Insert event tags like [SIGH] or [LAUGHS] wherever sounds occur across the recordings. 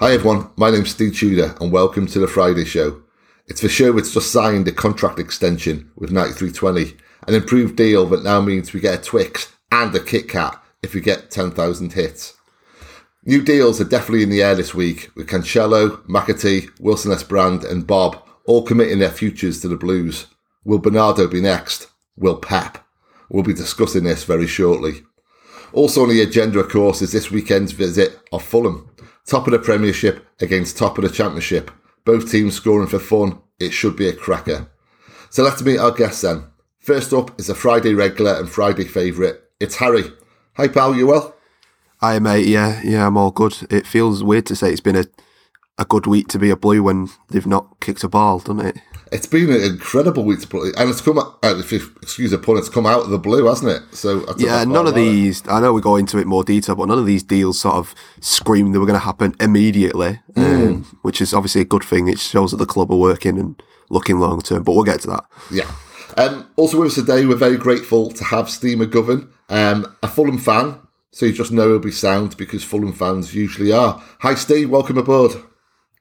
Hi everyone, my name's Steve Tudor and welcome to the Friday Show. It's for sure it's just signed a contract extension with 9320, an improved deal that now means we get a Twix and a Kit Kat if we get 10,000 hits. New deals are definitely in the air this week with Cancelo, McAtee, Wilson-Esbrand and Bobb all committing their futures to the Blues. Will Bernardo be next? Will Pep? We'll be discussing this very shortly. Also on the agenda, of course, is this weekend's visit of Fulham. Top of the Premiership against top of the Championship. Both teams scoring for fun. It should be a cracker. So let's meet our guests then. First up is a Friday regular and Friday favourite. It's Harry. Hi pal, you well? Hi mate, yeah, yeah, I'm all good. It feels weird to say it's been a, a good week to be a blue when they've not kicked a ball, doesn't it? It's been an incredible week to play, and it's come. out, if you excuse the pun, it's come out of the blue, hasn't it? So yeah, none of these. It. I know we go into it more detail, but none of these deals sort of scream they were going to happen immediately, mm. um, which is obviously a good thing. It shows that the club are working and looking long term. But we'll get to that. Yeah. Um, also with us today, we're very grateful to have Steve McGovern, um, a Fulham fan. So you just know he'll be sound because Fulham fans usually are. Hi, Steve. Welcome aboard.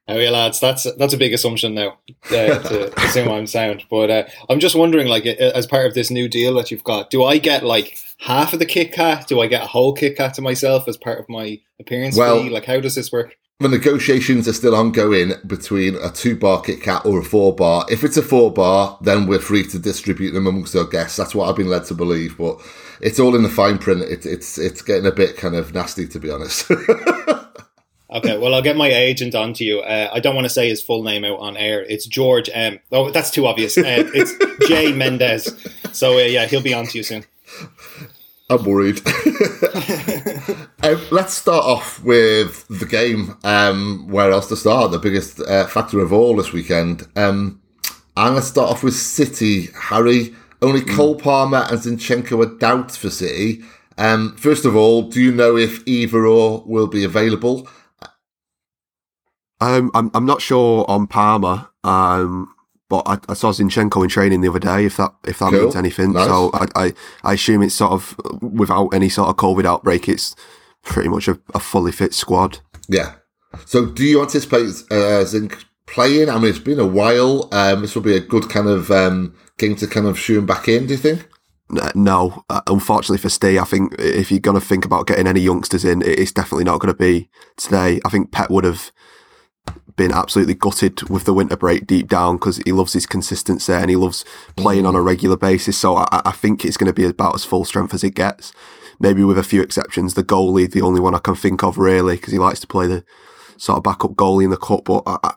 How are you, lads? That's that's a big assumption now uh, to assume I'm sound. But uh, I'm just wondering, like, as part of this new deal that you've got, do I get like half of the Kit Kat? Do I get a whole Kit Kat to myself as part of my appearance well, fee? Like, how does this work? The negotiations are still ongoing between a two bar Kit Kat or a four bar. If it's a four bar, then we're free to distribute them amongst our guests. That's what I've been led to believe. But it's all in the fine print. It, it's it's getting a bit kind of nasty, to be honest. [LAUGHS] Okay, well, I'll get my agent on to you. Uh, I don't want to say his full name out on air. It's George M. Oh, that's too obvious. Uh, it's Jay Mendez. So uh, yeah, he'll be on to you soon. I'm worried. [LAUGHS] um, let's start off with the game. Um, where else to start? The biggest uh, factor of all this weekend. Um, and let's start off with City. Harry, only mm. Cole Palmer and Zinchenko are doubts for City. Um, first of all, do you know if either or will be available? Um, I'm I'm not sure on Palmer. Um, but I, I, saw Zinchenko in training the other day. If that if that cool. means anything, nice. so I, I, I assume it's sort of without any sort of COVID outbreak, it's pretty much a, a fully fit squad. Yeah. So, do you anticipate uh, Zink playing? I mean, it's been a while. Um, this will be a good kind of um, game to kind of shoe him back in. Do you think? No, uh, unfortunately for Steve, I think if you're going to think about getting any youngsters in, it's definitely not going to be today. I think Pep would have been absolutely gutted with the winter break deep down because he loves his consistency and he loves playing on a mm. regular basis. So I, I think it's going to be about as full strength as it gets. Maybe with a few exceptions. The goalie, the only one I can think of really, because he likes to play the sort of backup goalie in the cup. But I,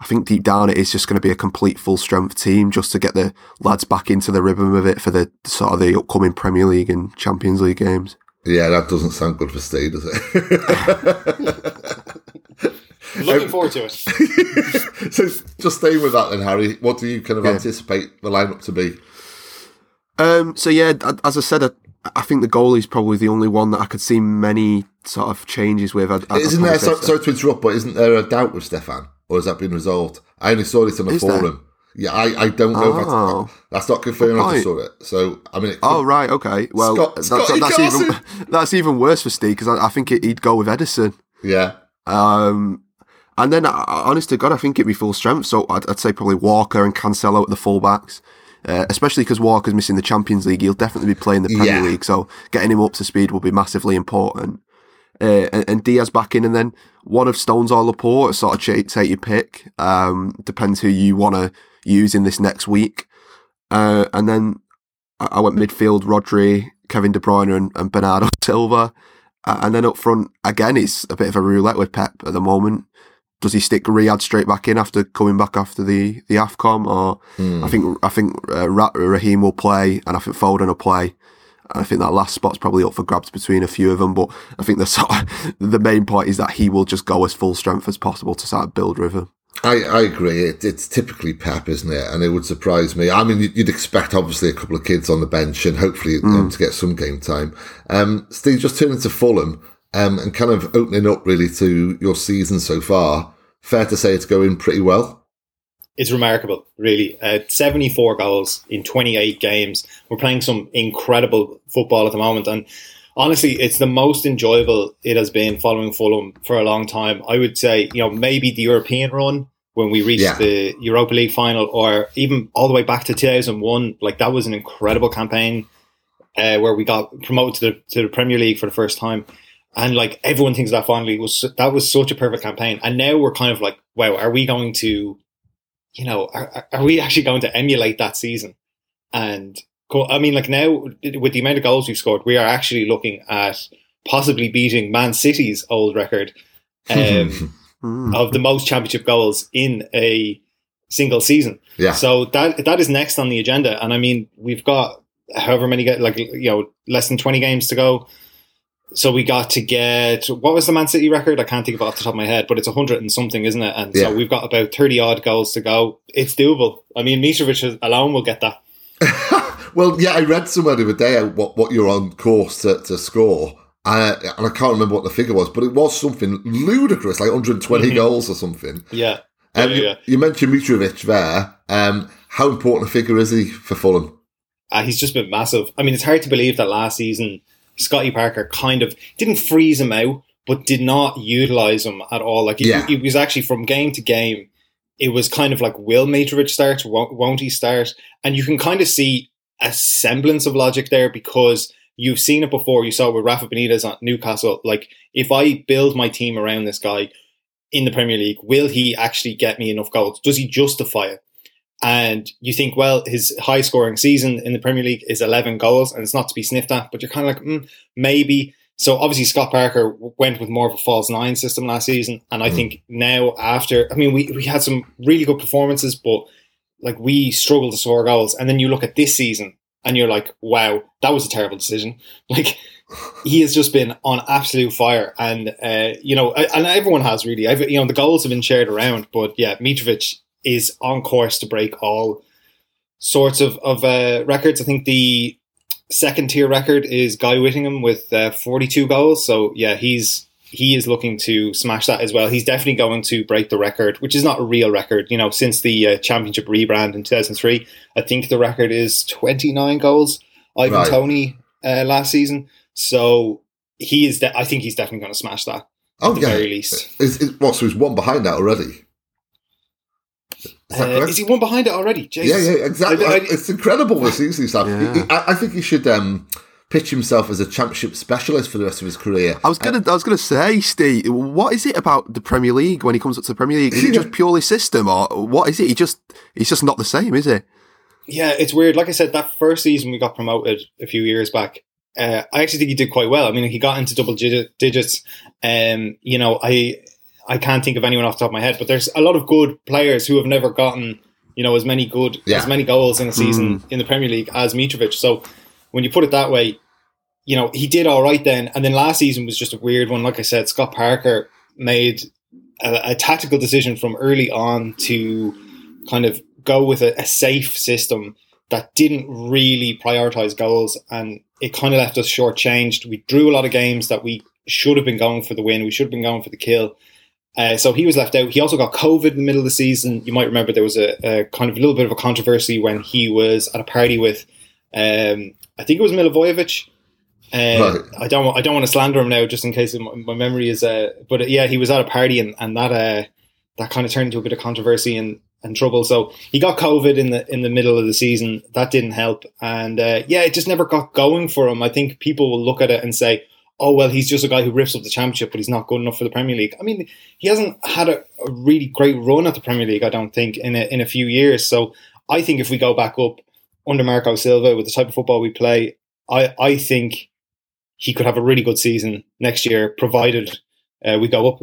I think deep down it is just going to be a complete full strength team just to get the lads back into the rhythm of it for the sort of the upcoming Premier League and Champions League games. Yeah, that doesn't sound good for Steve, does it? [LAUGHS] [LAUGHS] Looking um, forward to it. [LAUGHS] so, just staying with that, then, Harry. What do you kind of yeah. anticipate the lineup to be? Um, so yeah, as I said, I, I think the goal is probably the only one that I could see many sort of changes with. I, isn't there? So, sorry to interrupt, but isn't there a doubt with Steffen, or has that been resolved? I only saw this on the is forum. There? Yeah, I, I don't know oh. if that's, that's not confirmed. I just saw it. So I mean, oh right, okay. Well, Scott, that's, that's even [LAUGHS] that's even worse for Steve because I, I, think he'd go with Ederson. Yeah. Um, and then, uh, honest to God, I think it'd be full strength. So I'd, I'd say probably Walker and Cancelo at the fullbacks. Uh, especially because Walker's missing the Champions League, he'll definitely be playing the Premier yeah. League. So getting him up to speed will be massively important. Uh, and, and, Dias back in, and then one of Stones or Laporte, sort of ch- take your pick. Um, depends who you want to use in this next week. Uh, and then I, I, went midfield: Rodri, Kevin De Bruyne, and, and Bernardo [LAUGHS] Silva. Uh, and then up front, again, it's a bit of a roulette with Pep at the moment does he stick Riyad straight back in after coming back after the the AFCON, or mm. I think I think uh, Raheem will play, and I think Foden will play. I think that last spot's probably up for grabs between a few of them, but I think the sort of, [LAUGHS] the main point is that he will just go as full strength as possible to start build River. I, I agree. It, it's typically Pep, isn't it? And it would surprise me. I mean, you'd expect obviously a couple of kids on the bench and hopefully mm. um, to get some game time. Um, Steve, just turning to Fulham um, and kind of opening up really to your season so far, fair to say it's going pretty well. It's remarkable, really. Uh, 74 goals in 28 games. We're playing some incredible football at the moment. And honestly, it's the most enjoyable it has been following Fulham for a long time. I would say, you know, maybe the European run when we reached yeah. the Europa League final, or even all the way back to 2001. Like that was an incredible campaign uh, where we got promoted to the, to the Premier League for the first time. And like everyone thinks that finally was that was such a perfect campaign. And now we're kind of like, wow, are we going to, you know, are, are we actually going to emulate that season? And I mean, like now with the amount of goals we've scored, we are actually looking at possibly beating Man City's old record [LAUGHS] um, of the most championship goals in a single season. Yeah. So that that is next on the agenda, and I mean, we've got however many like you know less than twenty games to go. So we got to get what was the Man City record? I can't think of it off the top of my head, but it's hundred and something, isn't it? And yeah. so we've got about thirty odd goals to go. It's doable. I mean, Mitrovic alone will get that. [LAUGHS] well, yeah, I read somewhere the other day what what you're on course to, to score. Uh, and I can't remember what the figure was, but it was something ludicrous, like 120 mm-hmm. goals or something. Yeah. Um, yeah, yeah. You, you, mentioned Mitrovic there. Um, how important a figure is he for Fulham? Uh, he's just been massive. I mean, it's hard to believe that last season Scotty Parker kind of didn't freeze him out, but did not utilize him at all. Like, he, he was actually from game to game, it was kind of like, will Mitrovic start? Won't, won't he start? And you can kind of see a semblance of logic there because you've seen it before. You saw it with Rafa Benitez at Newcastle. Like, if I build my team around this guy in the Premier League, will he actually get me enough goals? Does he justify it? And you think, well, his high scoring season in the Premier League is 11 goals and it's not to be sniffed at, but you're kind of like, mm, maybe. So obviously Scott Parker went with more of a false nine system last season. And I mm. think now after, I mean, we, we had some really good performances, but like we struggled to score goals. And then you look at this season and you're like, wow, that was a terrible decision. [LAUGHS] Like he has just been on absolute fire. And, uh, you know, and everyone has really, you know, the goals have been shared around, but yeah, Mitrovic is on course to break all sorts of, of uh, records. I think the second tier record is Guy Whittingham with uh, 42 goals. So yeah, he's he is looking to smash that as well. He's definitely going to break the record, which is not a real record. You know, since the uh, championship rebrand in 2003, I think the record is 29 goals. Ivan right. Toney uh, last season. So he is. De- I think he's definitely going to smash that. Oh yeah, very least. Is, is, what? So he's one behind that already. Is, uh, is, he one behind it already? Jesus. Yeah, yeah, exactly. I, I, it's incredible what season he's had. Yeah. I, I, think he should um, pitch himself as a championship specialist for the rest of his career. I was gonna, uh, I was gonna say, Steve, what is it about the Premier League when he comes up to the Premier League? Is it just purely system, or what is it? He just, he's just not the same, is he? Yeah, it's weird. Like I said, that first season we got promoted a few years back. Uh, I actually think he did quite well. I mean, he got into double digits. Um, you know, I I can't think of anyone off the top of my head, but there's a lot of good players who have never gotten, you know, as many good yeah. as many goals in a season mm. in the Premier League as Mitrovic. So when you put it that way, you know, he did all right then. And then last season was just a weird one. Like I said, Scott Parker made a, a tactical decision from early on to kind of go with a, a safe system that didn't really prioritize goals and it kind of left us shortchanged. We drew a lot of games that we should have been going for the win. We should have been going for the kill. Uh, so he was left out. He also got COVID in the middle of the season. You might remember there was a, a kind of a little bit of a controversy when he was at a party with, um, I think it was Milivojevic. Uh, right. I don't. I don't want to slander him now, just in case my, memory is. Uh, but uh, yeah, he was at a party, and, and that uh, that kind of turned into a bit of controversy and, and trouble. So he got COVID in the in the middle of the season. That didn't help, and uh, yeah, it just never got going for him. I think people will look at it and say, oh well, he's just a guy who rips up the championship, but he's not good enough for the Premier League. I mean, he hasn't had a, a really great run at the Premier League, I don't think, in a, in a few years. So I think if we go back up under Marco Silva with the type of football we play, I I think he could have a really good season next year, provided uh, we go up.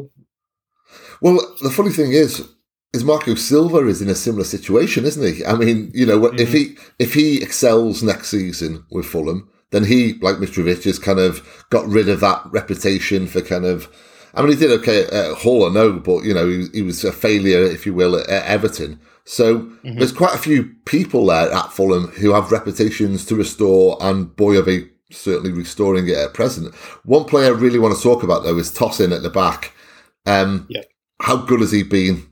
Well, the funny thing is, is Marco Silva is in a similar situation, isn't he? I mean, you know, mm-hmm. if he if he excels next season with Fulham, then he, like Mitrovic, has kind of got rid of that reputation for kind of. I mean, he did okay at Hull, I know, but you know, he, he was a failure, if you will, at, at Everton. So mm-hmm. there's quite a few people there at Fulham who have reputations to restore, and boy, are they certainly restoring it at present. One player I really want to talk about though is Tosin at the back. Um, yeah. How good has he been?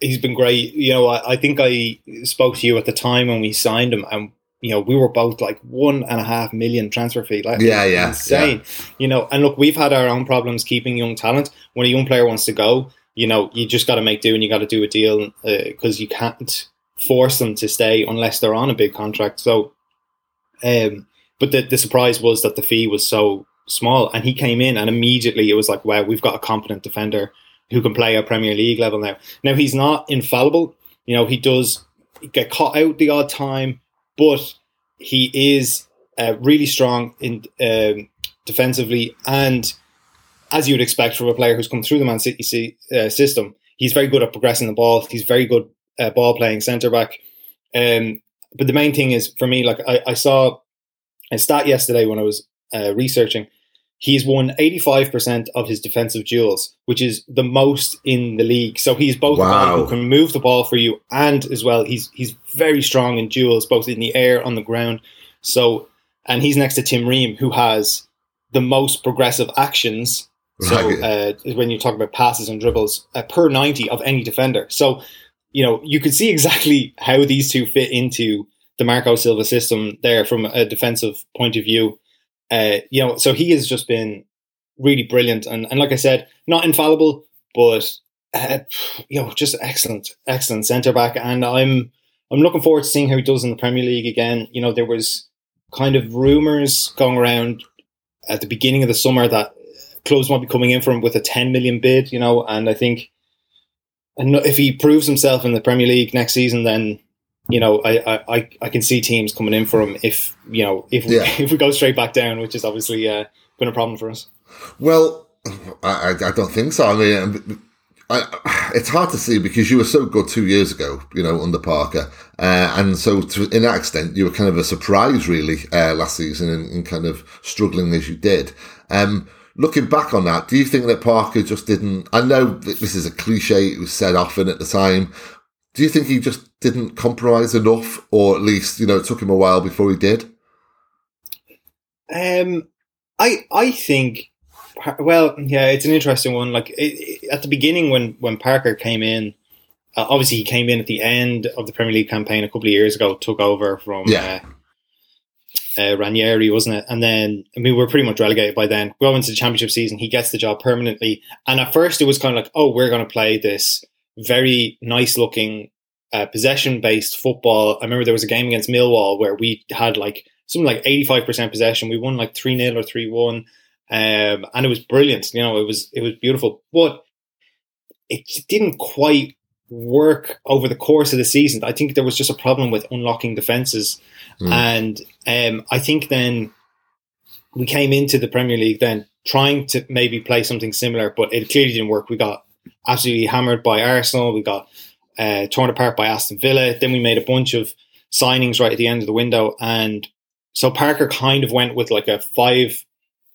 He's been great. You know, I, I think I spoke to you at the time when we signed him, and you know, we were both like one and a half million transfer fee. Like, yeah, yeah, insane. Yeah. You know, and look, we've had our own problems keeping young talent. When a young player wants to go, you know, you just got to make do and you got to do a deal because uh, you can't force them to stay unless they're on a big contract. So, um, but the the surprise was that the fee was so small, and he came in and immediately it was like, wow, we've got a competent defender who can play at Premier League level now. Now he's not infallible. You know, he does get caught out the odd time, but he is uh, really strong in um, defensively and as you would expect from a player who's come through the Man City uh, system, he's very good at progressing the ball. He's very good uh, ball playing centre back. Um, but the main thing is for me, like I, I saw a stat yesterday when I was uh, researching, he's won 85% of his defensive duels, which is the most in the league. So he's both wow. who can move the ball for you and as well, he's he's very strong in duels, both in the air, on the ground. So, and he's next to Tim Ream, who has the most progressive actions so uh, when you talk about passes and dribbles uh, per 90 of any defender. So, you know, you could see exactly how these two fit into the Marco Silva system there from a defensive point of view. Uh, you know, so he has just been really brilliant. And, and like I said, not infallible, but, uh, you know, just excellent, excellent centre back. And I'm, I'm looking forward to seeing how he does in the Premier League again. You know, there was kind of rumours going around at the beginning of the summer that clubs might be coming in for him with a 10 million bid, you know, and I think and if he proves himself in the Premier League next season, then you know I, I, I can see teams coming in for him if you know if we, yeah. [LAUGHS] if we go straight back down, which is obviously uh, been a problem for us. Well, I, I don't think so. I mean, I, it's hard to see because you were so good two years ago, you know, under Parker, uh, and so to, in that extent, you were kind of a surprise, really, uh, last season, and, kind of struggling as you did. Um, looking back on that, do you think that Parker just didn't? I know this is a cliche; it was said often at the time. Do you think he just didn't compromise enough, or at least you know it took him a while before he did? Um, I I think, well, yeah, it's an interesting one. Like it, it, at the beginning, when when Parker came in, uh, obviously he came in at the end of the Premier League campaign a couple of years ago, took over from yeah. Uh, uh, Ranieri, wasn't it? And then, I mean, we are pretty much relegated by then. Going into the championship season, he gets the job permanently. And at first, it was kind of like, oh, we're going to play this very nice looking uh, possession based football. I remember there was a game against Millwall where we had like something like 85% possession. We won like 3 0 or 3 1. Um, and it was brilliant. You know, it was, it was beautiful. But it didn't quite work over the course of the season. I think there was just a problem with unlocking defenses. Mm. And um, I think then we came into the Premier League then trying to maybe play something similar, but it clearly didn't work. We got absolutely hammered by Arsenal. We got uh, torn apart by Aston Villa. Then we made a bunch of signings right at the end of the window. And so Parker kind of went with like a five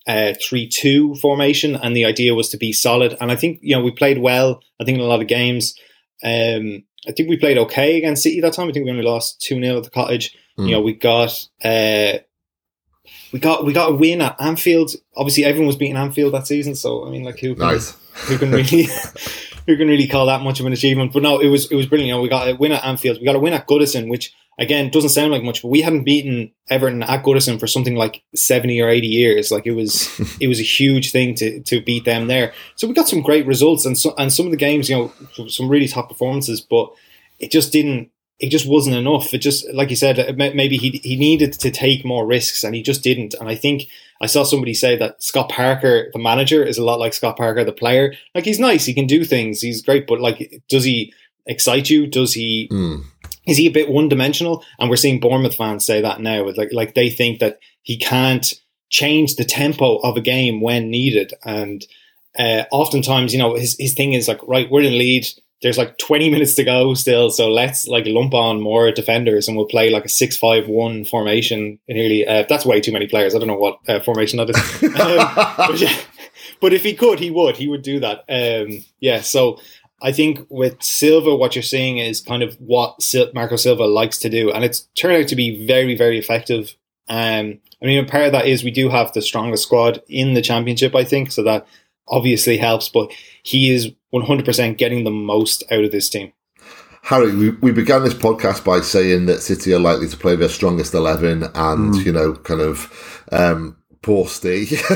uh, three two formation, and the idea was to be solid. And I think you know we played well. I think in a lot of games. Um, I think we played okay against City that time. I think we only lost two 0 at the Cottage. Mm. You know, we got uh, we got we got a win at Anfield. Obviously, everyone was beating Anfield that season. So I mean, like who can, nice. who can really [LAUGHS] [LAUGHS] who can really call that much of an achievement? But no, it was it was brilliant. You know, we got a win at Anfield. We got a win at Goodison, which again doesn't sound like much, but we hadn't beaten Everton at Goodison for something like seventy or eighty years. Like it was [LAUGHS] it was a huge thing to to beat them there. So we got some great results and so, and some of the games, you know, some really top performances, but it just didn't it just wasn't enough. It just, like you said, maybe he he needed to take more risks, and he just didn't. And I think I saw somebody say that Scott Parker, the manager, is a lot like Scott Parker, the player. Like he's nice, he can do things, he's great, but like, does he excite you? Does he? Mm. Is he a bit one dimensional? And we're seeing Bournemouth fans say that now. Like, like they think that he can't change the tempo of a game when needed, and uh, oftentimes, you know, his his thing is like, right, we're in lead there's like 20 minutes to go still, so let's like lump on more defenders and we'll play like a 6-5-1 formation. Nearly, uh, that's way too many players. I don't know what uh, formation that is. [LAUGHS] um, but, yeah, but if he could, he would. He would do that. Um, yeah, so I think with Silva, what you're seeing is kind of what Marco Silva likes to do, and it's turned out to be very, very effective. Um, I mean, a part of that is we do have the strongest squad in the championship, I think, so that obviously helps. But he is 100% getting the most out of this team. Harry, we, we began this podcast by saying that City are likely to play their strongest 11 and, mm. you know, kind of um, poor Steve. [LAUGHS]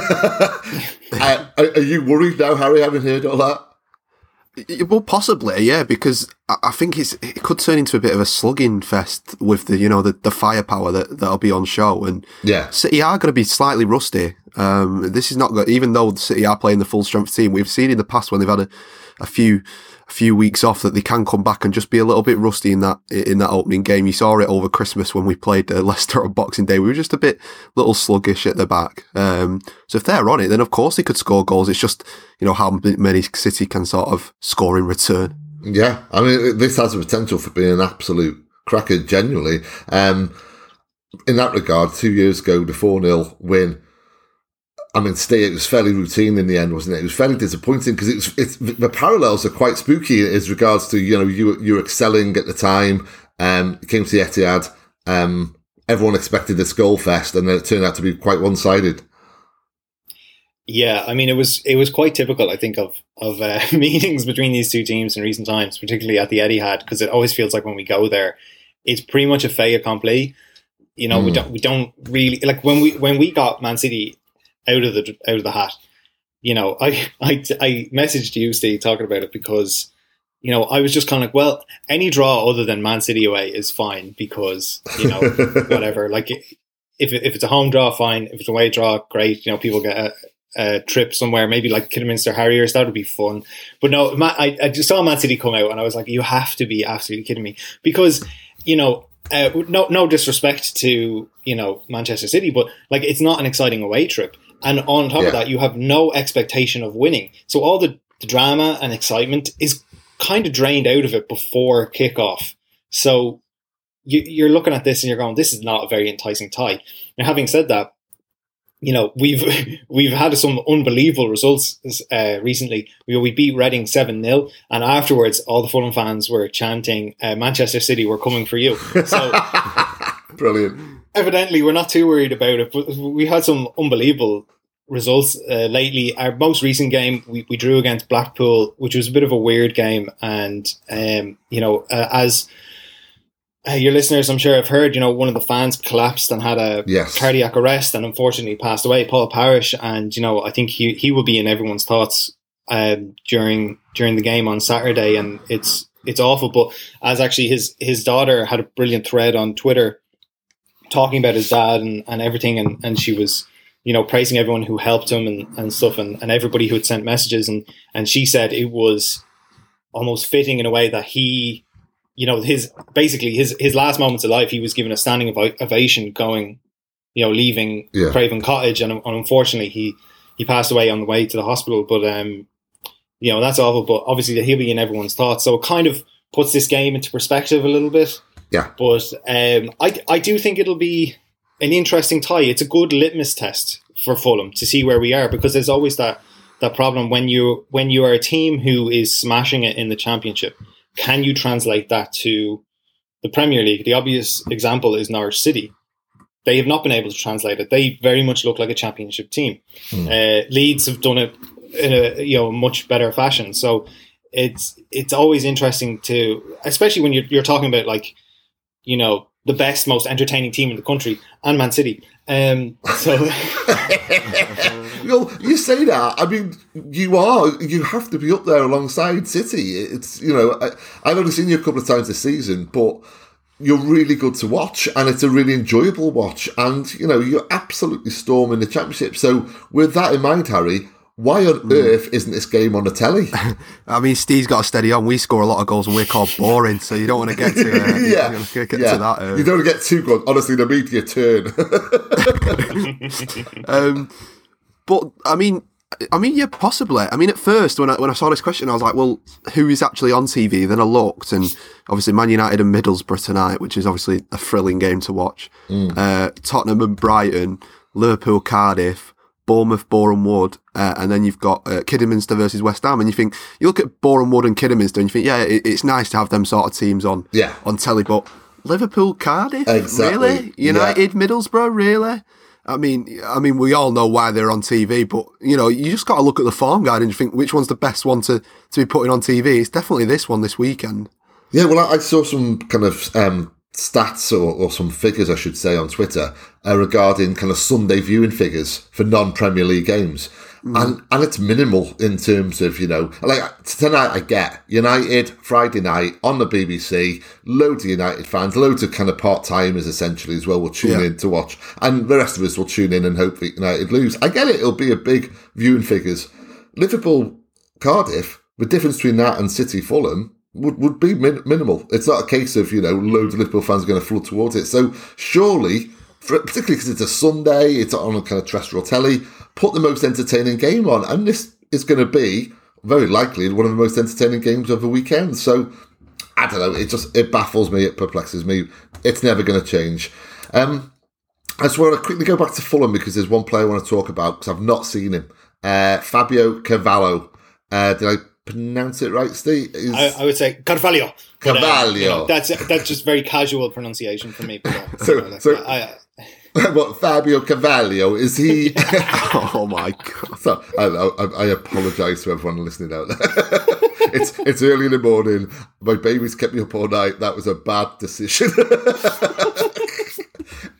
are, are you worried now, Harry, having heard all that? Well, possibly, yeah, because I think it's it could turn into a bit of a slugging fest with the you know the, the firepower that that'll be on show, and yeah, City are going to be slightly rusty. Um, this is not good, even though City are playing the full strength team. We've seen in the past when they've had a, a few few weeks off that they can come back and just be a little bit rusty in that in that opening game. You saw it over Christmas when we played uh, [LAUGHS] Leicester on Boxing Day. We were just a bit little sluggish at the back. Um, so if they're on it, then of course they could score goals. It's just you know how many City can sort of score in return. Yeah, I mean this has the potential for being an absolute cracker. Genuinely, um, in that regard, two years ago the four 0 win I mean, stay, it was fairly routine in the end, wasn't it? It was fairly disappointing because it's, it's, the parallels are quite spooky as regards to, you know, you, you're excelling at the time. Um, came to the Etihad. Um, everyone expected this goal fest and then it turned out to be quite one sided. Yeah, I mean, it was it was quite typical, I think, of of uh, [LAUGHS] meetings between these two teams in recent times, particularly at the Etihad, because it always feels like when we go there, it's pretty much a fait accompli. You know, mm. we hmm. don't we don't really like when we when we got Man City out of the out of the hat. You know, I [LAUGHS] I I messaged you, Steve, talking about it because you know I was just kind of like, well, any draw other than Man City away is fine because you know [LAUGHS] whatever. Like if if it's a home draw, fine. If it's a away draw, great. You know, people get a, a trip somewhere, maybe like Kidderminster Harriers. That would be fun. But no, I I just saw Man City come out, and I was like, you have to be absolutely kidding me because you know uh, no no disrespect to you know Manchester City, but like it's not an exciting away trip. And on top yeah. of that, you have no expectation of winning. So all the, the drama and excitement is kind of drained out of it before kickoff. So you, are looking at this and you're going, this is not a very enticing tie. Now, having said that, you know we've [LAUGHS] we've had some unbelievable results uh, recently. We, we beat Reading seven 0 and afterwards, all the Fulham fans were chanting, uh, "Manchester City, we're coming for you." So [LAUGHS] brilliant evidently we're not too worried about it, but we had some unbelievable results uh, lately. Our most recent game, we, we drew against Blackpool, which was a bit of a weird game. And, um, you know, uh, as your listeners, I'm sure have heard, you know, one of the fans collapsed and had a yes. cardiac arrest and unfortunately passed away, Paul Parish. And, you know, I think he, he will be in everyone's thoughts um, during during the game on Saturday. And it's it's awful. But as actually his, his daughter had a brilliant thread on Twitter talking about his dad and, and everything, and, and she was, you know, praising everyone who helped him and, and stuff, and, and everybody who had sent messages, and and she said it was almost fitting in a way that he, you know, his basically his his last moments of life, he was given a standing ovation, going, you know, leaving yeah. Craven Cottage, and, and unfortunately he he passed away on the way to the hospital, but um, you know, that's awful. But obviously, he'll be in everyone's thoughts, so it kind of puts this game into perspective a little bit. Yeah. But um, I, I do think it'll be an interesting tie. It's a good litmus test for Fulham to see where we are because there's always that that problem when you when you are a team who is smashing it in the championship. Can you translate that to the Premier League? The obvious example is Norwich City. They have not been able to translate it. They very much look like a championship team. Hmm. Uh, Leeds have done it in a you know much better fashion. So it's it's always interesting to, especially when you're, you're talking about like you know, the best, most entertaining team in the country, and Man City. Um, so, [LAUGHS] [LAUGHS] well, you say that. I mean, you are. You have to be up there alongside City. It's you know, I, I've only seen you a couple of times this season, but you're really good to watch, and it's a really enjoyable watch. And you know, you're absolutely storming the championship. So, with that in mind, Harry, why on mm. earth isn't this game on the telly? [LAUGHS] I mean, Steve's got a steady on. We score a lot of goals and we're called [LAUGHS] boring, so you don't want to get to, uh, [LAUGHS] yeah. You, get yeah. to that. Uh. You don't want to get too good. Honestly, the media turn. um, but I mean, I mean, yeah, possibly. I mean, at first when I when I saw this question, I was like, well, who is actually on TV? Then I looked, and obviously Man United and Middlesbrough tonight, which is obviously a thrilling game to watch. Mm. Uh, Tottenham and Brighton, Liverpool, Cardiff. Bournemouth, Boreham Wood, uh, and then you've got uh, Kidderminster versus West Ham, and you think you look at Boreham Wood and Kidderminster, and you think, yeah, it, it's nice to have them sort of teams on, yeah. on telly, but Liverpool, Cardiff, exactly. really, United, yeah. Middlesbrough, really. I mean, I mean, we all know why they're on TV, but you know, you just got to look at the form guide and you think which one's the best one to to be putting on TV. It's definitely this one this weekend. Yeah, well, I, I saw some kind of um, stats or, or, some figures, I should say, on Twitter uh, regarding kind of Sunday viewing figures for non-Premier League games. Mm. And and it's minimal in terms of you know like tonight I get United Friday night on the BBC loads of United fans loads of kind of part timers essentially as well will tune yeah. in to watch and the rest of us will tune in and hope that United lose I get it it'll be a big viewing figures Liverpool Cardiff the difference between that and City Fulham would, would be min- minimal. It's not a case of, you know, loads of Liverpool fans are going to flood towards it. So surely, for, particularly because it's a Sunday, it's on a kind of terrestrial telly, put the most entertaining game on. And this is going to be very likely one of the most entertaining games of the weekend. So I don't know. It just, it baffles me. It perplexes me. It's never going to change. Um, I just want to quickly go back to Fulham because there's one player I want to talk about because I've not seen him. Uh, Fabio Cavallo. Uh, did I pronounce it right, Steve? Is... I, I, would say Carvalho. Carvalho. But, uh, you know, that's that's just very casual pronunciation for me. But, [LAUGHS] so, like, so I, [LAUGHS] what Fabio Carvalho is he? [LAUGHS] oh my god! So, I, I, I apologise to everyone listening out there. [LAUGHS] it's it's early in the morning. My baby's kept me up all night. That was a bad decision.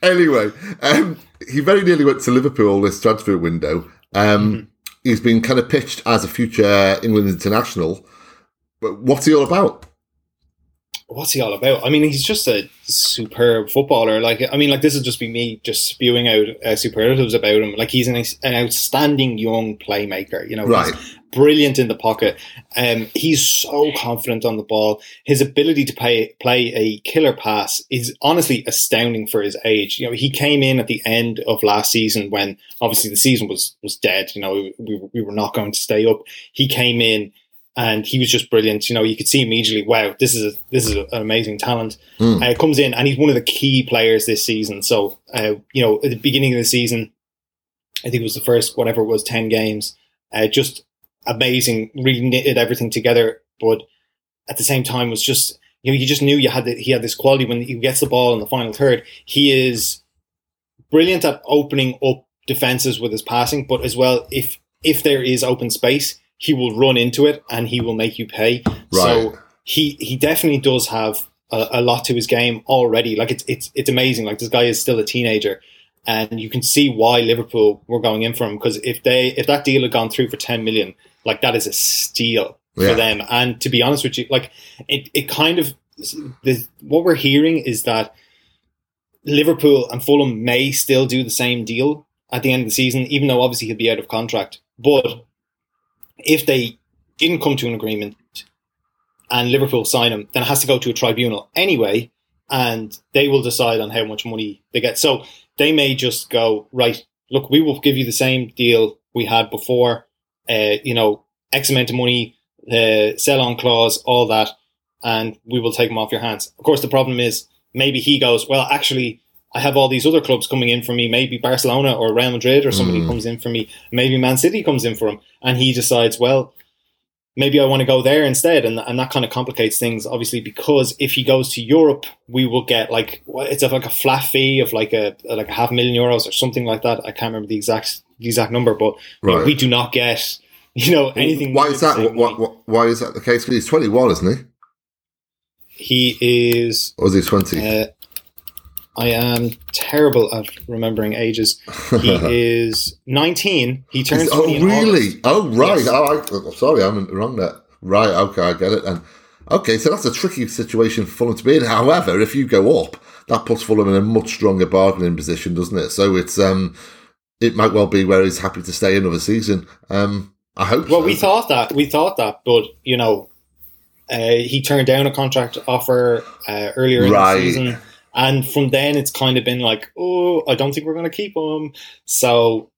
anyway, um, he very nearly went to Liverpool this transfer window. Um, mm-hmm he's been kind of pitched as a future England international. But what's he all about? What's he all about? I mean, he's just a superb footballer. Like, I mean, like this would just be me just spewing out uh, superlatives about him. Like, he's an, an outstanding young playmaker. You know, right? brilliant in the pocket. Um, he's so confident on the ball. His ability to play play a killer pass is honestly astounding for his age. You know, he came in at the end of last season when obviously the season was was dead. You know, we, we were not going to stay up. He came in and he was just brilliant. You know, you could see immediately, wow, this is a, this is an amazing talent. Mm. Uh, comes in and he's one of the key players this season. So, uh, you know, at the beginning of the season, I think it was the first whatever it was ten games. Uh, just amazing, really knitted everything together, but at the same time was just you know you just knew you had the, he had this quality when he gets the ball in the final third. He is brilliant at opening up defenses with his passing, but as well if if there is open space, he will run into it and he will make you pay. Right. So he he definitely does have a, a, lot to his game already. Like it's it's it's amazing. Like this guy is still a teenager, and you can see why Liverpool were going in for him because if they if that deal had gone through for ten million, like that is a steal yeah. for them. And to be honest with you, like it it kind of the, what we're hearing is that Liverpool and Fulham may still do the same deal at the end of the season, even though obviously he'll be out of contract. But if they didn't come to an agreement and Liverpool sign him, then it has to go to a tribunal anyway, and they will decide on how much money they get. So they may just go, right, look, we will give you the same deal we had before, uh, you know, X amount of money, uh, sell on clause, all that, and we will take them off your hands. Of course, the problem is maybe he goes, well, actually, I have all these other clubs coming in for me. Maybe Barcelona or Real Madrid or somebody mm. comes in for me. Maybe Man City comes in for him, and he decides, well, maybe I want to go there instead, and and that kind of complicates things, obviously, because if he goes to Europe, we will get like it's like a flat fee of like a like a half million euros or something like that. I can't remember the exact the exact number, but right. we do not get you know anything. Why is that? Why, why, why, is that the case? Because he's twenty one, isn't he? He is. Or is he twenty? Uh, I am terrible at remembering ages. He [LAUGHS] is 19. He turns oh, 20 really? Oh, right. Yes. Oh, I, oh, sorry, I'm wrong there. Right, okay, I get it. And okay, so that's a tricky situation for Fulham to be in. However, if you go up, that puts Fulham in a much stronger bargaining position, doesn't it? So it's um, it might well be where he's happy to stay another season. Um, I hope. Well, so. we thought that we thought that, but you know, uh, he turned down a contract offer uh, earlier right. in the season and from then, it's kind of been like, oh, I don't think we're going to keep him. So,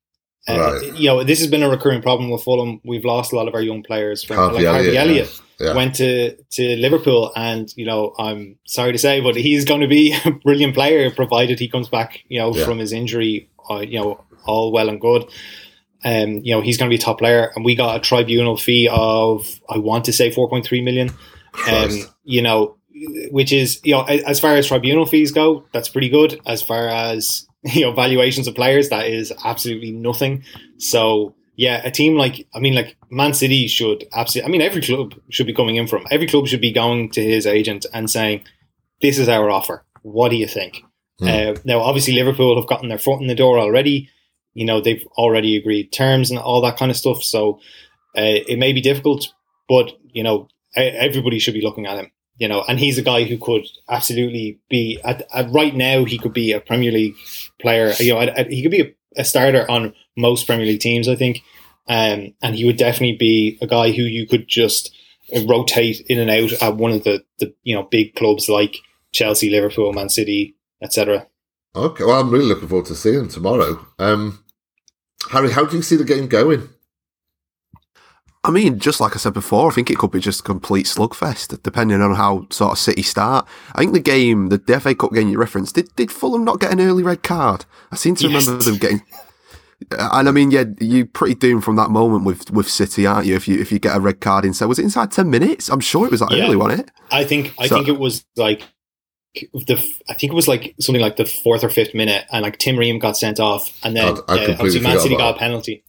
uh, right. you know, this has been a recurring problem with Fulham. We've lost a lot of our young players. From, Harvey like Harvey Elliott yeah. Yeah. went to, to Liverpool, and you know, I'm sorry to say, but he's going to be [LAUGHS] a brilliant player provided he comes back, you know, yeah. from his injury. Uh, you know, all well and good. Um, you know, he's going to be a top player, and we got a tribunal fee of I want to say 4.3 million. Um, you know, which is you know as far as tribunal fees go, that's pretty good. As far as [LAUGHS] you know valuations of players, that is absolutely nothing. So yeah, a team like I mean, like Man City should absolutely. I mean, every club should be coming in from. Every club should be going to his agent and saying, "This is our offer. What do you think?" Mm. Uh, now, obviously, Liverpool have gotten their foot in the door already. You know, they've already agreed terms and all that kind of stuff. So uh, it may be difficult, but you know, everybody should be looking at him. You know, and he's a guy who could absolutely be at, at right now. He could be a Premier League player. You know, he could be a, a starter on most Premier League teams, I think. Um, and he would definitely be a guy who you could just rotate in and out at one of the, the you know big clubs like Chelsea, Liverpool, Man City, etc. Okay, well, I'm really looking forward to seeing him tomorrow. Um, Harry, how do you see the game going? I mean, just like I said before, I think it could be just a complete slugfest, depending on how sort of City start. I think the game, the FA Cup game you referenced, did, did Fulham not get an early red card? I seem to yes. remember them getting. [LAUGHS] And I mean, yeah, you're pretty doomed from that moment with, with City, aren't you? If you if you get a red card inside, was it inside ten minutes? I'm sure it was that yeah. early, wasn't it? I think I so, think it was like the I think it was like something like the fourth or fifth minute, and like Tim Ream got sent off, and then uh, obviously Man City got a penalty.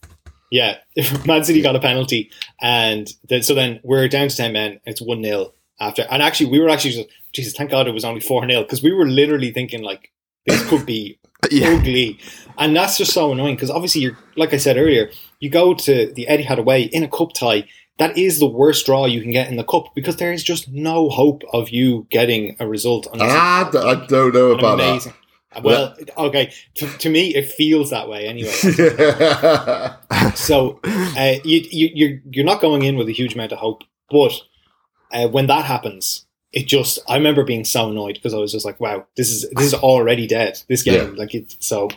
Yeah, [LAUGHS] Man City got a penalty, and then, so then we're down to ten men. It's one 0 after, and actually we were actually just Jesus, thank God it was only four 0 because we were literally thinking like this could be [LAUGHS] yeah. ugly, and that's just so annoying because obviously you're like I said earlier, you go to the Etihad away in a cup tie. That is the worst draw you can get in the cup because there is just no hope of you getting a result. Ah, I don't know about amazing. that. Well, okay. To, to, me, it feels that way anyway. [LAUGHS] [LAUGHS] so uh, you, you you're you're not going in with a huge amount of hope, but uh, when that happens, it just I remember being so annoyed because I was just like, wow, this is this is already dead. This game, yeah. like it. So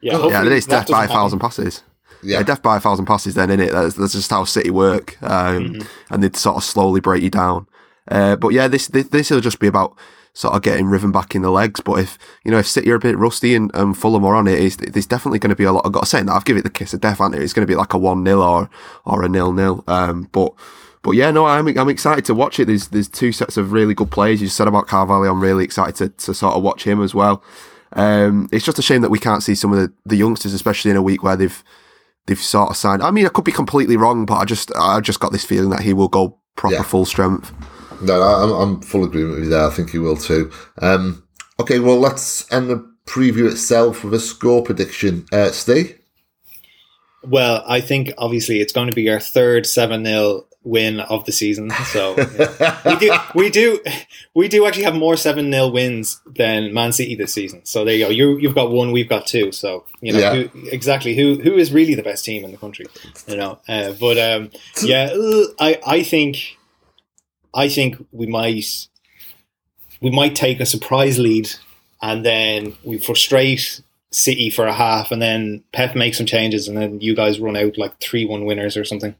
yeah, yeah, it is death by a thousand passes. Yeah. yeah, death by a thousand passes. Then in it, that's, that's, just how City work, um, mm-hmm. and they'd sort of slowly break you down. Uh, but yeah, this this will just be about sort of getting riven back in the legs. But if, you know, if City are a bit rusty and, and Fulham are on it, there's definitely going to be a lot. I've got to say that I've given it the kiss of death, aren't it? It's going to be like a 1 0 or, or a nil nil. Um, but, but yeah, no, I'm I'm excited to watch it. There's there's two sets of really good players. You said about Carvalho. I'm really excited to, to sort of watch him as well. Um, it's just a shame that we can't see some of the, the youngsters, especially in a week where they've they've sort of signed. I mean, I could be completely wrong, but I just I just got this feeling that he will go proper yeah. full strength. No, I'm, I'm full agreement with you there. I think he will too. Um, okay, well, let's end the preview itself with a score prediction. Uh, Steve? Well, I think obviously it's going to be our third 7 0 win of the season. So yeah. we do we do we do actually have more 7 0 wins than Man City this season. So there you go. You you've got one, we've got two. So you know yeah. who, exactly who who is really the best team in the country. You know. Uh, but um, yeah, I I think I think we might we might take a surprise lead and then we frustrate City for a half and then Pep makes some changes and then you guys run out like three one winners or something.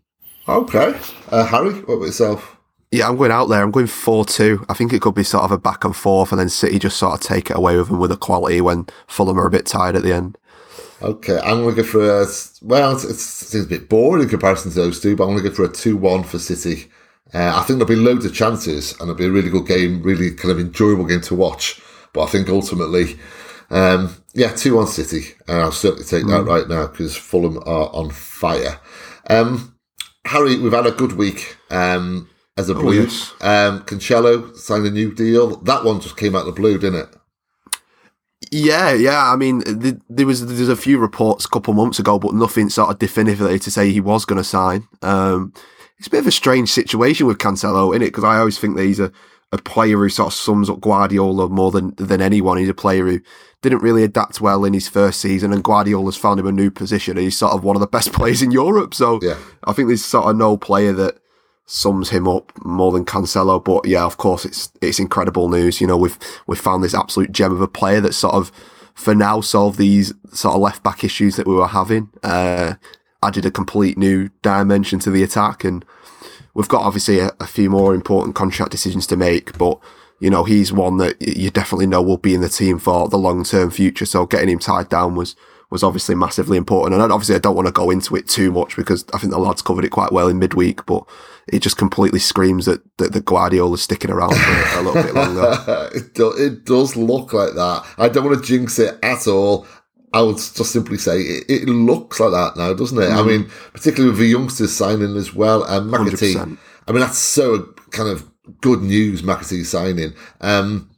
Okay. Uh, Harry, what about yourself? Yeah, I'm going out there. I'm going 4 2. I think it could be sort of a back and forth, and then City just sort of take it away with them with a quality when Fulham are a bit tired at the end. Okay, I'm going to go for a. Well, it's, it's, it's a bit boring in comparison to those two, but I'm going to go for a 2 1 for City. Uh, I think there'll be loads of chances and it'll be a really good game, really kind of enjoyable game to watch. But I think ultimately, um, yeah, 2 1 City. And I'll certainly take that mm. right now because Fulham are on fire. Um, Harry, we've had a good week um, as a oh, blue. Yes. Um, Cancelo signed a new deal. That one just came out of the blue, didn't it? Yeah, yeah. I mean, there was there's a few reports a couple months ago, but nothing sort of definitively to say he was going to sign. Um, it's a bit of a strange situation with Cancelo, isn't it? Because I always think that he's a, a player who sort of sums up Guardiola more than than anyone. He's a player who didn't really adapt well in his first season, and Guardiola's found him a new position. And he's sort of one of the best [LAUGHS] players in Europe. So yeah. I think there's sort of no player that sums him up more than Cancelo. But yeah, of course, it's it's incredible news. You know, we've we've found this absolute gem of a player that sort of for now solve these sort of left back issues that we were having. Uh, added a complete new dimension to the attack. And we've got obviously a, a, few more important contract decisions to make, but you know, he's one that you definitely know will be in the team for the long term future. So getting him tied down was, was obviously massively important. And obviously I don't want to go into it too much because I think the lads covered it quite well in midweek, but it just completely screams that, that, that Guardiola's sticking around for a little bit longer. [LAUGHS] it, do, it does look like that. I don't want to jinx it at all. I would just simply say it, it looks like that now, doesn't it? Mm. I mean, particularly with the youngsters signing as well. And McAtee, 100%. I mean, that's so kind of good news, McAtee signing. Um,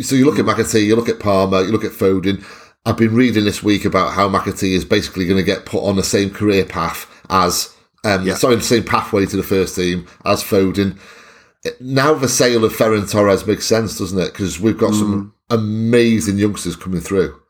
so you look mm. at McAtee, you look at Palmer, you look at Foden. I've been reading this week about how McAtee is basically going to get put on the same career path as, um, yeah. sorry, the same pathway to the first team as Foden. Now the sale of Ferran Torres makes sense, doesn't it? Because we've got mm. some amazing youngsters coming through.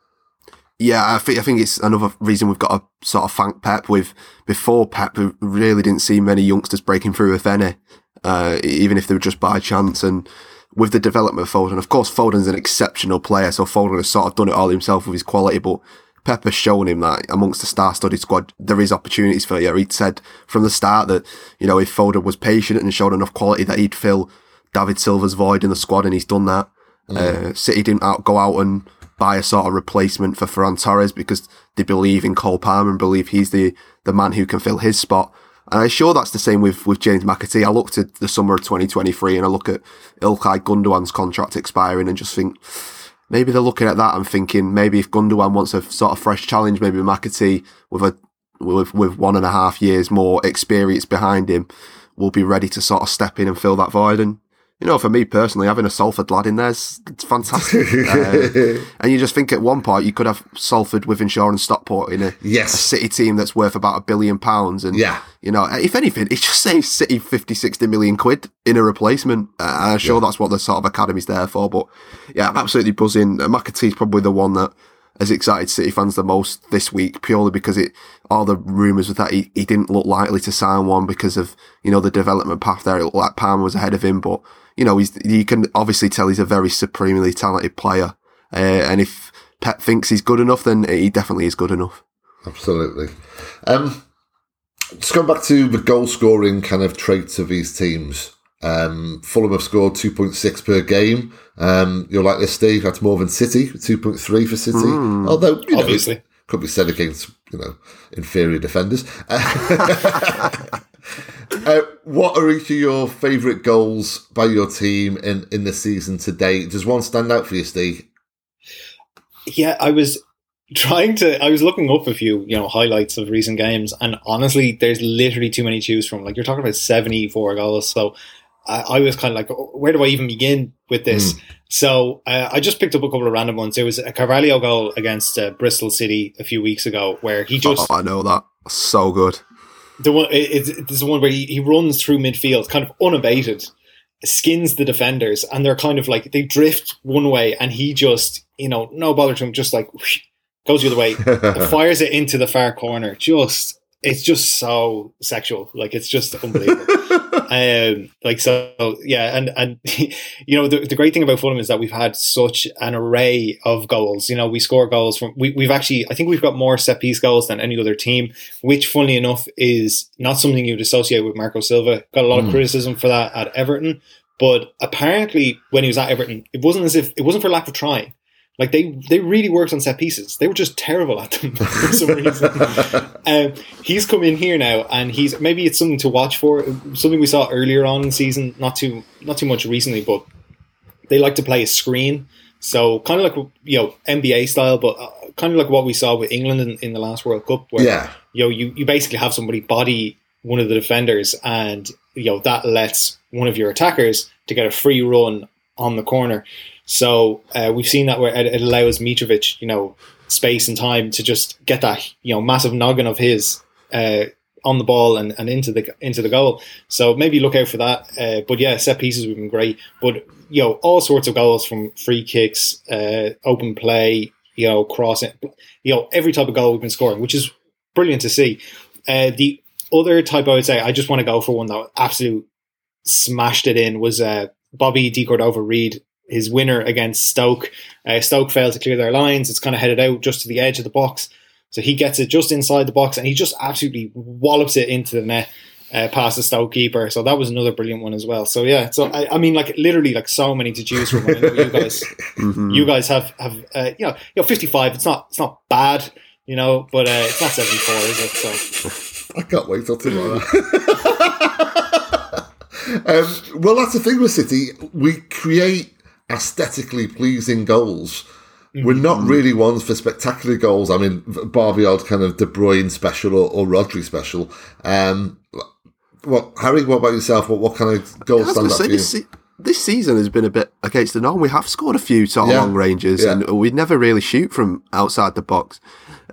Yeah, I think I think it's another reason we've got to sort of thank Pep. With before Pep, we really didn't see many youngsters breaking through, if any, uh, even if they were just by chance. And with the development of Foden, of course, Foden's an exceptional player, so Foden has sort of done it all himself with his quality. But Pep has shown him that amongst the star-studded squad, there is opportunities for you. He'd said from the start that you know if Foden was patient and showed enough quality, that he'd fill David Silva's void in the squad, and he's done that. Mm. Uh, City didn't out, go out and buy a sort of replacement for Ferran Torres because they believe in Cole Palmer and believe he's the, the man who can fill his spot. And I'm sure that's the same with, with James McAtee. I looked at the summer of 2023 and I look at Ilkay Gundogan's contract expiring and just think maybe they're looking at that and thinking maybe if Gundogan wants a sort of fresh challenge, maybe McAtee with a with with one and a half years more experience behind him will be ready to sort of step in and fill that void. And you know, for me personally, having a Salford lad in there is it's fantastic. uh, [LAUGHS] and you just think at one point you could have Salford with Insurance Stockport in a, yes. a City team that's worth about a billion pounds. And, yeah. you know, if anything, it just saves City 50, 60 million quid in a replacement. Uh, I'm sure yeah. that's what the sort of academy's there for. But yeah, I'm absolutely buzzing. Uh, McAtee's probably the one that has excited City fans the most this week purely because it all the rumours with that he, he didn't look likely to sign one because of you know the development path there. It looked like Palmer was ahead of him, but you know, he's, you can obviously tell he's a very supremely talented player. Uh, and if Pep thinks he's good enough, then he definitely is good enough. Absolutely. Um, just going back to the goal scoring kind of traits of these teams. Um, Fulham have scored 2.6 per game. Um, you're like this, Steve. That's more than City, 2.3 for City. Mm, Although, you know, obviously. Could be said against, you know, inferior defenders. [LAUGHS] [LAUGHS] [LAUGHS] Uh, what are each of your favourite goals by your team in, in the season to date? Does one stand out for you, Steve? Yeah, I was trying to. I was looking up a few, you know, highlights of recent games, and honestly, there's literally too many to choose from. Like you're talking about 74 goals, so I, I was kind of like, where do I even begin with this? Mm. So uh, I just picked up a couple of random ones. There was a Carvalho goal against uh, Bristol City a few weeks ago, where he just. Oh, I know that so good the one it's, it's the one where he, he runs through midfield, kind of unabated, skins the defenders, and they're kind of like they drift one way, and he just you know no bother to him, just like whoosh, goes the other way, [LAUGHS] fires it into the far corner. Just it's just so sexual, like it's just unbelievable. [LAUGHS] Um, like so, yeah, and and [LAUGHS] you know the, the great thing about Fulham is that we've had such an array of goals. You know, we score goals from we, we've actually I think we've got more set piece goals than any other team, which funnily enough is not something you'd associate with Marco Silva. Got a lot mm. of criticism for that at Everton, but apparently when he was at Everton, it wasn't as if it wasn't for lack of trying. Like they they really worked on set pieces. They were just terrible at them [LAUGHS] for some reason. [LAUGHS] um, he's come in here now, and he's maybe it's something to watch for. Something we saw earlier on in the season, not too not too much recently, but they like to play a screen. So kind of like you know NBA style, but uh, kind of like what we saw with England in, in the last World Cup, where yeah. you know you, you basically have somebody body one of the defenders, and you know that lets one of your attackers to get a free run on the corner. So uh, we've seen that where it, allows Mitrovic, you know, space and time to just get that, you know, massive noggin of his uh, on the ball and, and into the into the goal. So maybe look out for that. Uh, but yeah, set pieces have been great. But you know, all sorts of goals from free kicks, uh, open play, you know, crossing, you know, every type of goal we've been scoring, which is brilliant to see. Uh, the other type I would say, I just want to go for one that absolute smashed it in was uh, Bobby De Cordova-Reid his winner against Stoke. Uh, Stoke failed to clear their lines. It's kind of headed out just to the edge of the box. So he gets it just inside the box and he just absolutely wallops it into the net uh, past the Stoke keeper. So that was another brilliant one as well. So yeah, so I, I mean, like literally, like so many to choose from. You guys, [LAUGHS] mm-hmm. you guys have have uh, you know, you know, fifty five. It's not it's not bad, you know, but uh, it's not seventy four, is it? So I can't wait till tomorrow. [LAUGHS] um, well, that's the thing with City. We create aesthetically pleasing goals. we're not really ones for spectacular goals. I mean, bar the odd kind of De Bruyne special or, or Rodri special. Um, what Harry? What about yourself? What what kind of goals stand up for you? This, this season has been a bit against the norm. We have scored a few sort of Yeah. long ranges, Yeah. and we never really shoot from outside the box.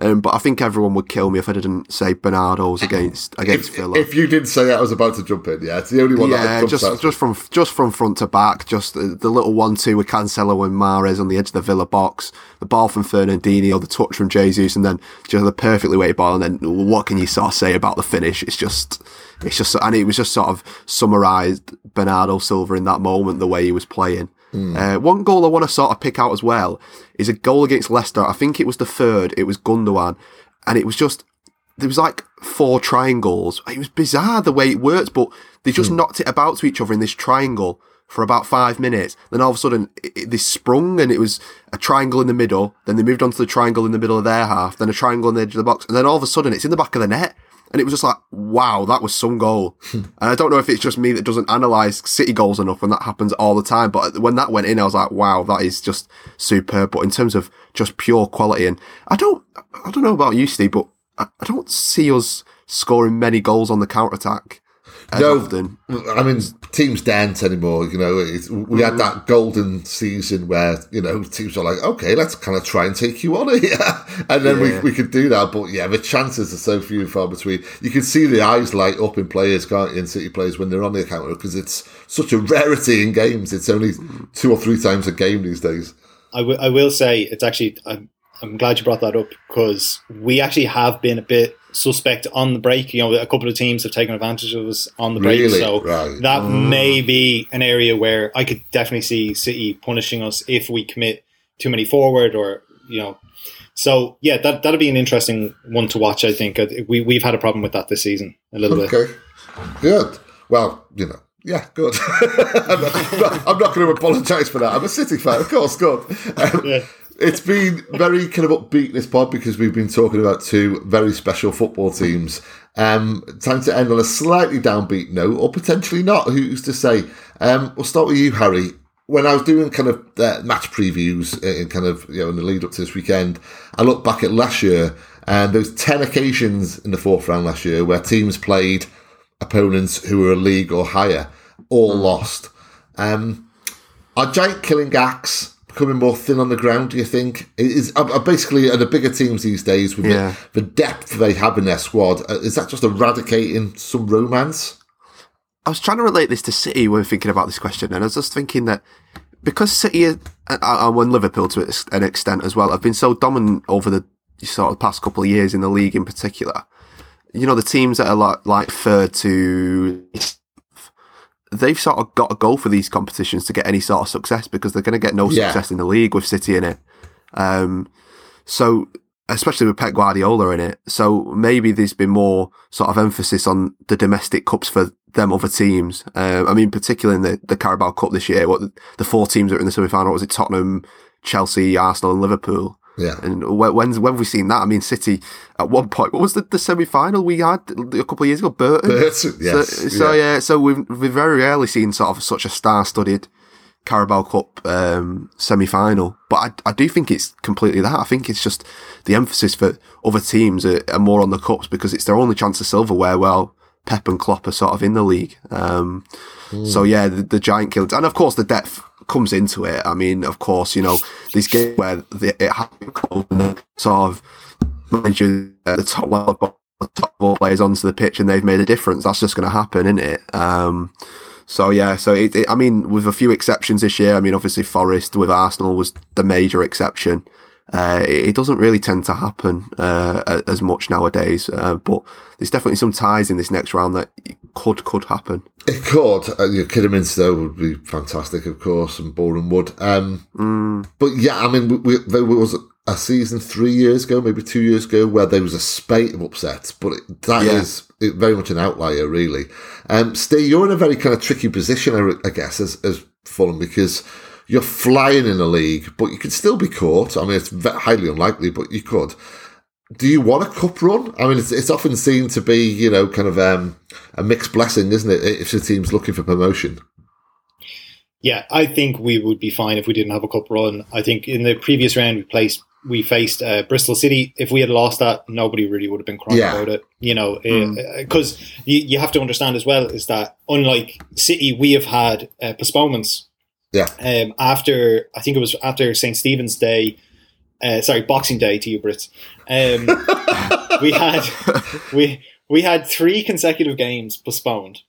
Um, but I think everyone would kill me if I didn't say Bernardo's against against If, Villa. if you didn't say it, I was about to jump in. Yeah, it's the only one that yeah, just out. just from just from front to back, just the, the little one-two with Cancelo and Mahrez on the edge of the Villa box, the ball from Fernandinho, the touch from Jesus, and then just the perfectly weighted ball. And then what can you sort of say about the finish? It's just, it's just, and it was just sort of summarised Bernardo Silva in that moment, the way he was playing. Uh, one goal I want to sort of pick out as well is a goal against Leicester. I think it was the third. It was Gundogan, and it was just there was like four triangles. It was bizarre the way it worked, but they just hmm. knocked it about to each other in this triangle for about five minutes. Then all of a sudden, it, it- they sprung and it was a triangle in the middle. Then they moved on to the triangle in the middle of their half. Then a triangle on the edge of the box. And then all of a sudden, it's in the back of the net. And it was just like, wow, that was some goal. [LAUGHS] and I don't know if it's just me that doesn't analyse City goals enough when that happens all the time. But when that went in, I was like, wow, that is just superb. But in terms of just pure quality, and I don't, I don't know about you, Steve, but I, I don't see us scoring many goals on the counter attack No. often. I mean, teams dance anymore. You know, it's, we had mm. that golden season where you know teams are like, okay, let's kind of try and take you on here, [LAUGHS] and then Yeah. we we could do that. But yeah, the chances are so few and far between. You can see the eyes light up in players, can't you, in City players when they're on the counter because it's such a rarity in games. It's only two or three times a game these days. I I will say it's actually I'm, I'm glad you brought that up because we actually have been a bit suspect on the break. You know, a couple of teams have taken advantage of us on the break, Really? so Right. that may be an area where I could definitely see City punishing us if we commit too many forward or you know. So yeah, that that'll be an interesting one to watch. I think we we've had a problem with that this season a little bit. Okay, good. Well, you know, yeah, good. [LAUGHS] I'm not, not- not going to apologise for that. I'm a City fan, of course. Good. Um, [LAUGHS] Yeah. It's been very kind of upbeat this pod because we've been talking about two very special football teams. Um, time to end on a slightly downbeat note, or potentially not. Who's to say? Um, we'll start with you, Harry. When I was doing kind of uh, match previews in kind of you know in the lead up to this weekend, I looked back at last year and there was ten occasions in the fourth round last year where teams played opponents who were a league or higher, all lost. Um, are giant killing axe becoming more thin on the ground? Do you think? Is are, are basically are the bigger teams these days with Yeah. the, the depth they have in their squad? uh, Is that just eradicating some romance? I was trying to relate this to City when thinking about this question, and I was just thinking that because City and, and Liverpool to an extent as well have been so dominant over the sort of past couple of years in the league in particular. You know, the teams that are like, like third to they've sort of got to go for these competitions to get any sort of success because they're going to get no Yeah. success in the league with City in it. Um, so especially with Pep Guardiola in it. So maybe there's been more sort of emphasis on the domestic cups for them other teams. Um, I mean, particularly in the, the Carabao Cup this year, what the four teams that are in the semi final was it Tottenham, Chelsea, Arsenal, and Liverpool. Yeah. And wh- when's when have we seen that? I mean, City at one point. What was the, the semi final we had a couple of years ago? Burton. Burton, yes, So, so yeah. yeah. So we've we've very rarely seen sort of such a star-studded Carabao Cup um, semi-final. But I, I do think it's completely that. I think it's just the emphasis for other teams are, are more on the cups because it's their only chance of silverware. Well, Pep and Klopp are sort of in the league. Um, So yeah, the, the giant killers, and of course the depth comes into it. I mean, of course, you know these games where the, it then sort of manager at the top level, top ball players onto the pitch, and they've made a difference. That's just going to happen, isn't it? Um, so yeah, so it, it, I mean, with a few exceptions this year. I mean, obviously Forest with Arsenal was the major exception. Uh, it, it doesn't really tend to happen uh, as much nowadays, uh, but there's definitely some ties in this next round that could could happen. It could. Uh, Kidderminster would be fantastic, of course, and Boreham Wood. Um, But yeah, I mean, we, we, there was a season three years ago, maybe two years ago, where there was a spate of upsets, but it, that is Yeah. it, very much an outlier, really. Um, Steve, you're in a very kind of tricky position, I, I guess, as, as Fulham, because you're flying in the league, but you could still be caught. I mean, it's highly unlikely, but you could. Do you want a cup run? I mean, it's, it's often seen to be, you know, kind of um, a mixed blessing, isn't it? If the team's looking for promotion. yeah, I think we would be fine if we didn't have a cup run. I think in the previous round we placed we faced uh, Bristol City. If we had lost that, nobody really would have been crying Yeah. about it. You know, Mm. because you, you have to understand as well is that unlike City, we have had uh, postponements. Yeah. Um, after I think it was after St Stephen's Day, uh, sorry, Boxing Day to you Brits. Um, [LAUGHS] we had we we had three consecutive games postponed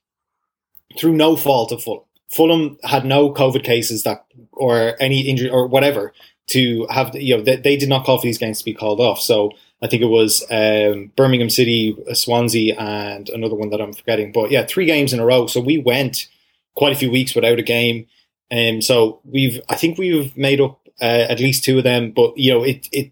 through no fault of Fulham. Fulham had no COVID cases that or any injury or whatever to have you know they, they did not call for these games to be called off. So I think it was um, Birmingham City, Swansea, and another one that I'm forgetting. But yeah, three games in a row. So we went quite a few weeks without a game, and so we've I think we've made up uh, at least two of them. But you know it it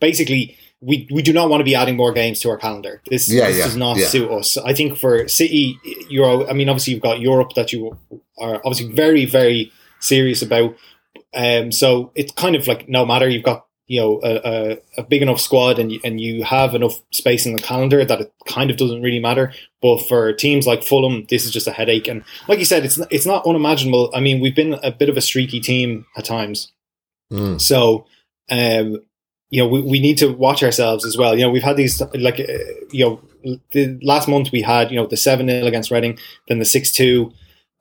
basically. We, we do not want to be adding more games to our calendar. This, Yeah, this yeah, does not yeah. suit us. I think for City, Euro. I mean, obviously you've got Europe that you are obviously very very serious about. Um, so it's kind of like no matter you've got you know a, a, a big enough squad and you, and you have enough space in the calendar that it kind of doesn't really matter. But for teams like Fulham, this is just a headache. And like you said, it's it's not unimaginable. I mean, we've been a bit of a streaky team at times. Mm. So, um, you know, we, we need to watch ourselves as well. You know, we've had these like, uh, you know, the last month we had, you know, the 7 0 against Reading, then the 6 2,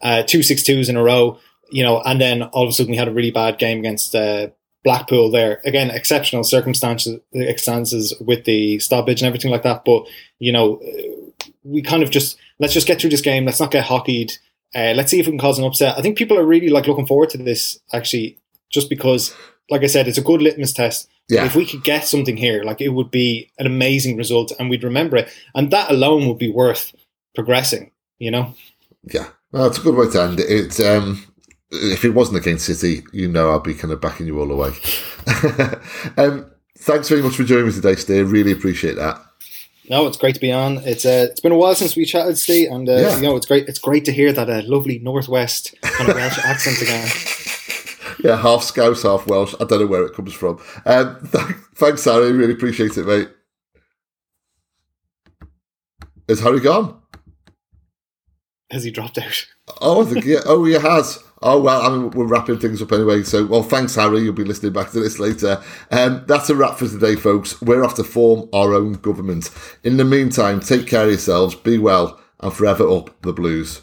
uh, two 6 2s in a row, you know, and then all of a sudden we had a really bad game against uh, Blackpool there. Again, exceptional circumstances, circumstances with the stoppage and everything like that. But, you know, we kind of just, let's just get through this game. Let's not get hockeyed. Uh, let's see if we can cause an upset. I think people are really like looking forward to this actually, just because, like I said, it's a good litmus test. Yeah. If we could get something here, like it would be an amazing result, and we'd remember it, and that alone would be worth progressing. You know, Yeah, well, it's a good way to end it. It's, um, if it wasn't against City, you know I'd be kind of backing you all the way. [LAUGHS] um, thanks very much for joining me today, Steve. Really appreciate that. no, it's great to be on. It's uh, it's been a while since we chatted, Steve, and uh, Yeah. you know it's great. It's great to hear that uh, lovely northwest kind of Welsh [LAUGHS] accent again. [LAUGHS] Yeah, half Scouse, half Welsh. I don't know where it comes from. Um, th- thanks, Harry. Really appreciate it, mate. Is Harry gone? Has he dropped out? Oh, I think yeah. Oh, he has. Oh well, I mean, we're wrapping things up anyway. So, well, thanks, Harry. You'll be listening back to this later. Um, that's a wrap for today, folks. We're off to form our own government. In the meantime, take care of yourselves, be well, and forever up the blues.